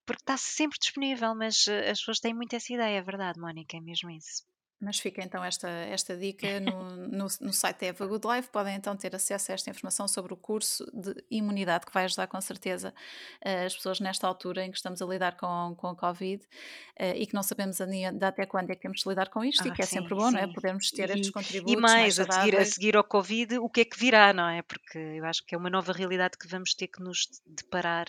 porque está sempre disponível, mas eh, as pessoas têm muito essa ideia, é verdade, Mónica, é mesmo isso. Mas fica então esta, esta dica no, no, no site da Eva Good Life. Podem então ter acesso a esta informação sobre o curso de imunidade, que vai ajudar com certeza eh, as pessoas nesta altura em que estamos a lidar com, com a Covid uh, e que não sabemos ainda até quando é que temos de lidar com isto ah, e que é sim, sempre bom, sim. não é? Podermos ter e, estes contributos. E mais, mais a, seguir, a seguir ao Covid, o que é que virá, não é? Porque eu acho que é uma nova realidade que vamos ter que nos deparar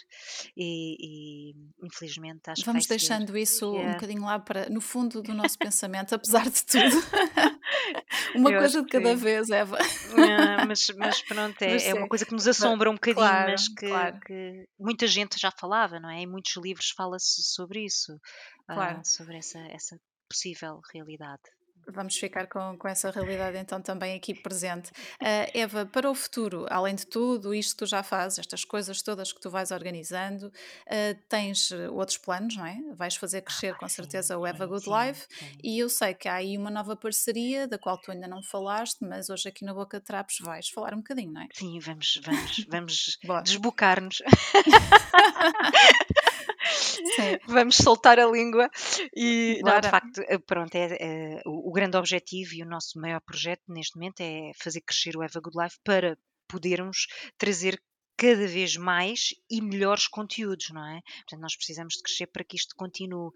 e, e infelizmente acho vamos que Vamos deixando ser. isso yeah. um bocadinho lá para, no fundo do nosso pensamento, apesar de tudo. uma eu coisa de cada vez, Eva. É, mas, mas pronto, é, mas, é, uma coisa que nos assombra um bocadinho, claro, mas que, claro. que, muita gente já falava, não é? Em muitos livros fala-se sobre isso, claro. uh, sobre essa, essa possível realidade vamos ficar com, com essa realidade então também aqui presente. Uh, Eva, para o futuro, além de tudo isto que tu já fazes, estas coisas todas que tu vais organizando, uh, tens outros planos, não é? Vais fazer crescer ah, com sim, certeza o Eva Good sim, Life sim. e eu sei que há aí uma nova parceria da qual tu ainda não falaste, mas hoje aqui na Boca de Trapos vais falar um bocadinho, não é? Sim, vamos, vamos, vamos desbocar-nos. Vamos soltar a língua e, não, de facto, eh, pronto, é, é, o, o grande objetivo e o nosso maior projeto neste momento é fazer crescer o Eva Good Life para podermos trazer cada vez mais e melhores conteúdos, não é? Portanto, nós precisamos de crescer para que isto continue.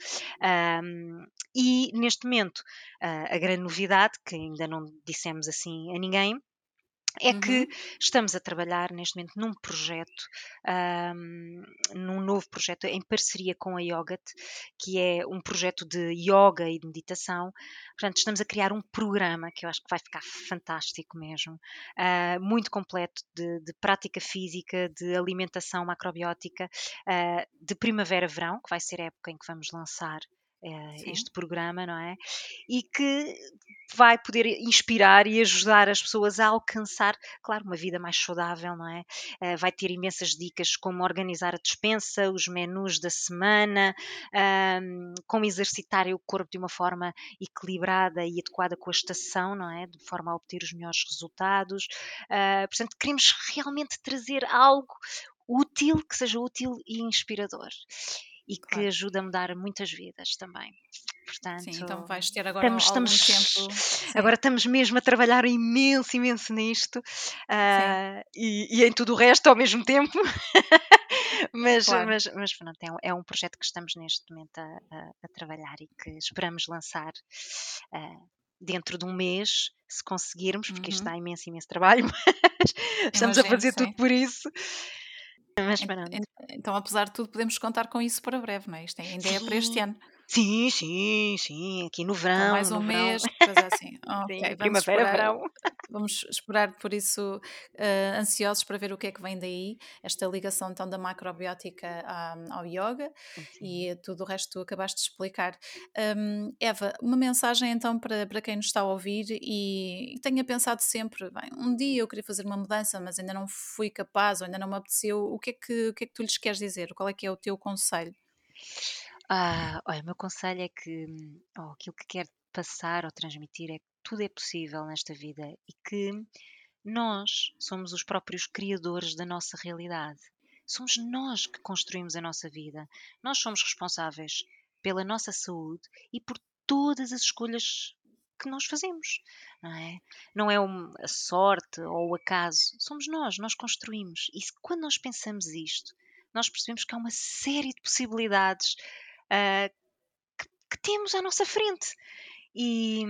Um, e neste momento, uh, a grande novidade, que ainda não dissemos assim a ninguém, é uhum. que estamos a trabalhar neste momento num projeto, um, num novo projeto em parceria com a Yogat, que é um projeto de yoga e de meditação. Portanto, estamos a criar um programa que eu acho que vai ficar fantástico mesmo, uh, muito completo de, de, prática física, de alimentação macrobiótica, uh, de primavera-verão, que vai ser a época em que vamos lançar uh, este programa, não é? E que vai poder inspirar e ajudar as pessoas a alcançar, claro, uma vida mais saudável, não é? Uh, vai ter imensas dicas como organizar a despensa, os menus da semana, como exercitar o corpo de uma forma equilibrada e adequada com a estação, não é? De forma a obter os melhores resultados. Uh, portanto, queremos realmente trazer algo útil, que seja útil e inspirador e que claro. ajuda a mudar muitas vidas também. Portanto, Sim, então vais ter agora estamos, estamos, tempo. Sim. Agora estamos mesmo a trabalhar imenso, imenso nisto uh, e, e, em tudo o resto ao mesmo tempo. mas, claro. mas, mas pronto, é um, é um, projeto que estamos neste momento a, a, a trabalhar e que esperamos lançar. Uh, dentro de um mês, se conseguirmos, porque uhum. isto dá imenso, imenso trabalho, mas estamos a fazer sim. tudo por isso. Mas Então, apesar de tudo, podemos contar com isso para breve, não é? Isto ainda é para este ano. Sim, sim, sim, aqui no verão. Então, mais um mês, assim. Okay, primavera, verão. Vamos esperar por isso, uh, ansiosos para ver o que é que vem daí, esta ligação então da macrobiótica ao yoga e tudo o resto que tu acabaste de explicar. Um, Eva, uma mensagem então para, para quem nos está a ouvir e, e tenha pensado sempre, bem, um dia eu queria fazer uma mudança, mas ainda não fui capaz ou ainda não me apeteceu, o que é que, o que, é que tu lhes queres dizer? Qual é que é o teu conselho? Ah, olha, o meu conselho é que, ou aquilo que quero passar ou transmitir é que tudo é possível nesta vida e que nós somos os próprios criadores da nossa realidade. Somos nós que construímos a nossa vida. Nós somos responsáveis pela nossa saúde e por todas as escolhas que nós fazemos, não é? Não é a sorte ou o acaso, somos nós, nós construímos. E quando nós pensamos isto, nós percebemos que há uma série de possibilidades uh, que, que, temos à nossa frente. E,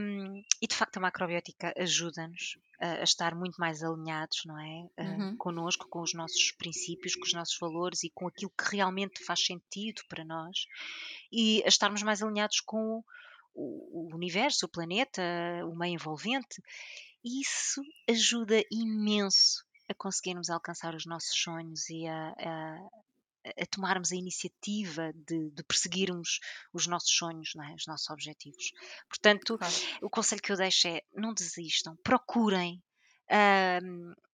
e de facto a macrobiótica ajuda-nos a, a, estar muito mais alinhados, não é? Uh, uhum. Connosco, com os nossos princípios, com os nossos valores e com aquilo que realmente faz sentido para nós e a estarmos mais alinhados com o, o universo, o planeta, o meio envolvente. Isso ajuda imenso a conseguirmos alcançar os nossos sonhos e a, a, a tomarmos a iniciativa de, de, perseguirmos os nossos sonhos, é? os nossos objetivos. Portanto, claro. o conselho que eu deixo é não desistam, procurem,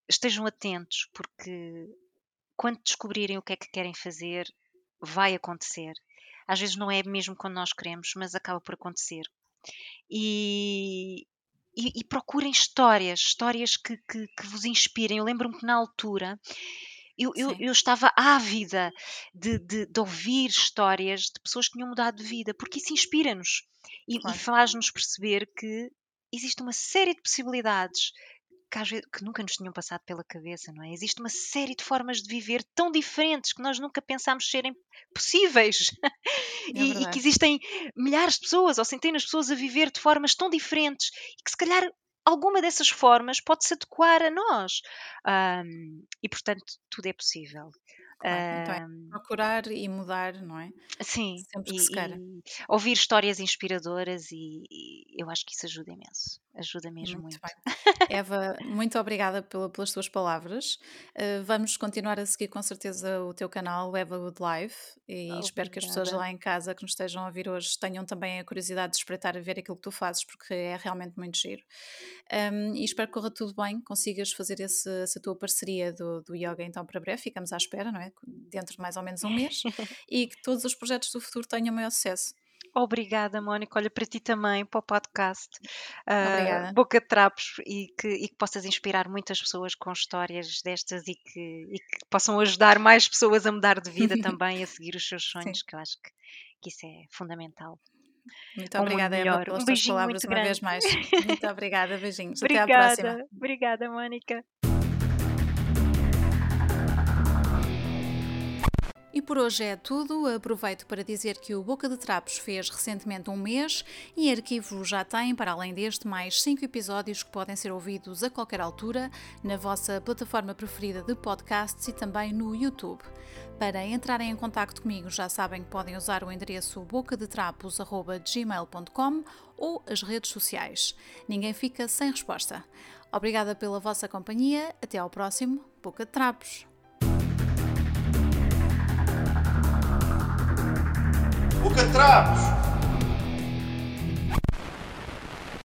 estejam atentos, porque quando descobrirem o que é que querem fazer, vai acontecer. Às vezes não é mesmo quando nós queremos, mas acaba por acontecer. E, e, e procurem histórias, histórias que, que, que vos inspirem. Eu lembro-me que na altura eu, eu, eu, estava ávida de, de, de, ouvir histórias de pessoas que tinham mudado de vida, porque isso inspira-nos e, claro. e faz-nos perceber que existe uma série de possibilidades que, vezes, que nunca nos tinham passado pela cabeça, não é? Existe uma série de formas de viver tão diferentes que nós nunca pensámos serem possíveis. É e, e, que existem milhares de pessoas ou centenas de pessoas a viver de formas tão diferentes e que se calhar alguma dessas formas pode se adequar a nós. Um, e, portanto, tudo é possível. Claro, então é procurar e mudar, não é? Sim, Sempre que e, se quer. ouvir histórias inspiradoras e, e, eu acho que isso ajuda imenso. Ajuda mesmo muito. muito. Eva, muito obrigada pela, pelas tuas palavras. Uh, vamos continuar a seguir com certeza o teu canal, Eva Wood Live, e oh, espero que as pessoas lá em casa que nos estejam a ouvir hoje tenham também a curiosidade de espreitar a ver aquilo que tu fazes, porque é realmente muito giro. Um, e espero que corra tudo bem, consigas fazer esse, essa tua parceria do, do yoga então para breve, ficamos à espera, não é? Dentro de mais ou menos um mês, e que todos os projetos do futuro tenham maior sucesso. Obrigada, Mónica. Olha, para ti também, para o podcast uh, Boca de Trapos e que, e que, possas inspirar muitas pessoas com histórias destas e que, e que possam ajudar mais pessoas a mudar de vida também, a seguir os seus sonhos, Sim. que eu acho que, que isso é fundamental. Muito obrigada, Eva, pelas um tuas palavras uma vez mais. Muito obrigada, beijinhos. obrigada, Até à próxima. Obrigada, Mónica. Por hoje é tudo. Aproveito para dizer que o Boca de Trapos fez recentemente um mês e arquivo já tem, para além deste, mais 5 episódios que podem ser ouvidos a qualquer altura na vossa plataforma preferida de podcasts e também no YouTube. Para entrarem em contato comigo, já sabem que podem usar o endereço bocadetrapos.gmail.com ou as redes sociais. Ninguém fica sem resposta. Obrigada pela vossa companhia. Até ao próximo Boca de Trapos. De Trapos!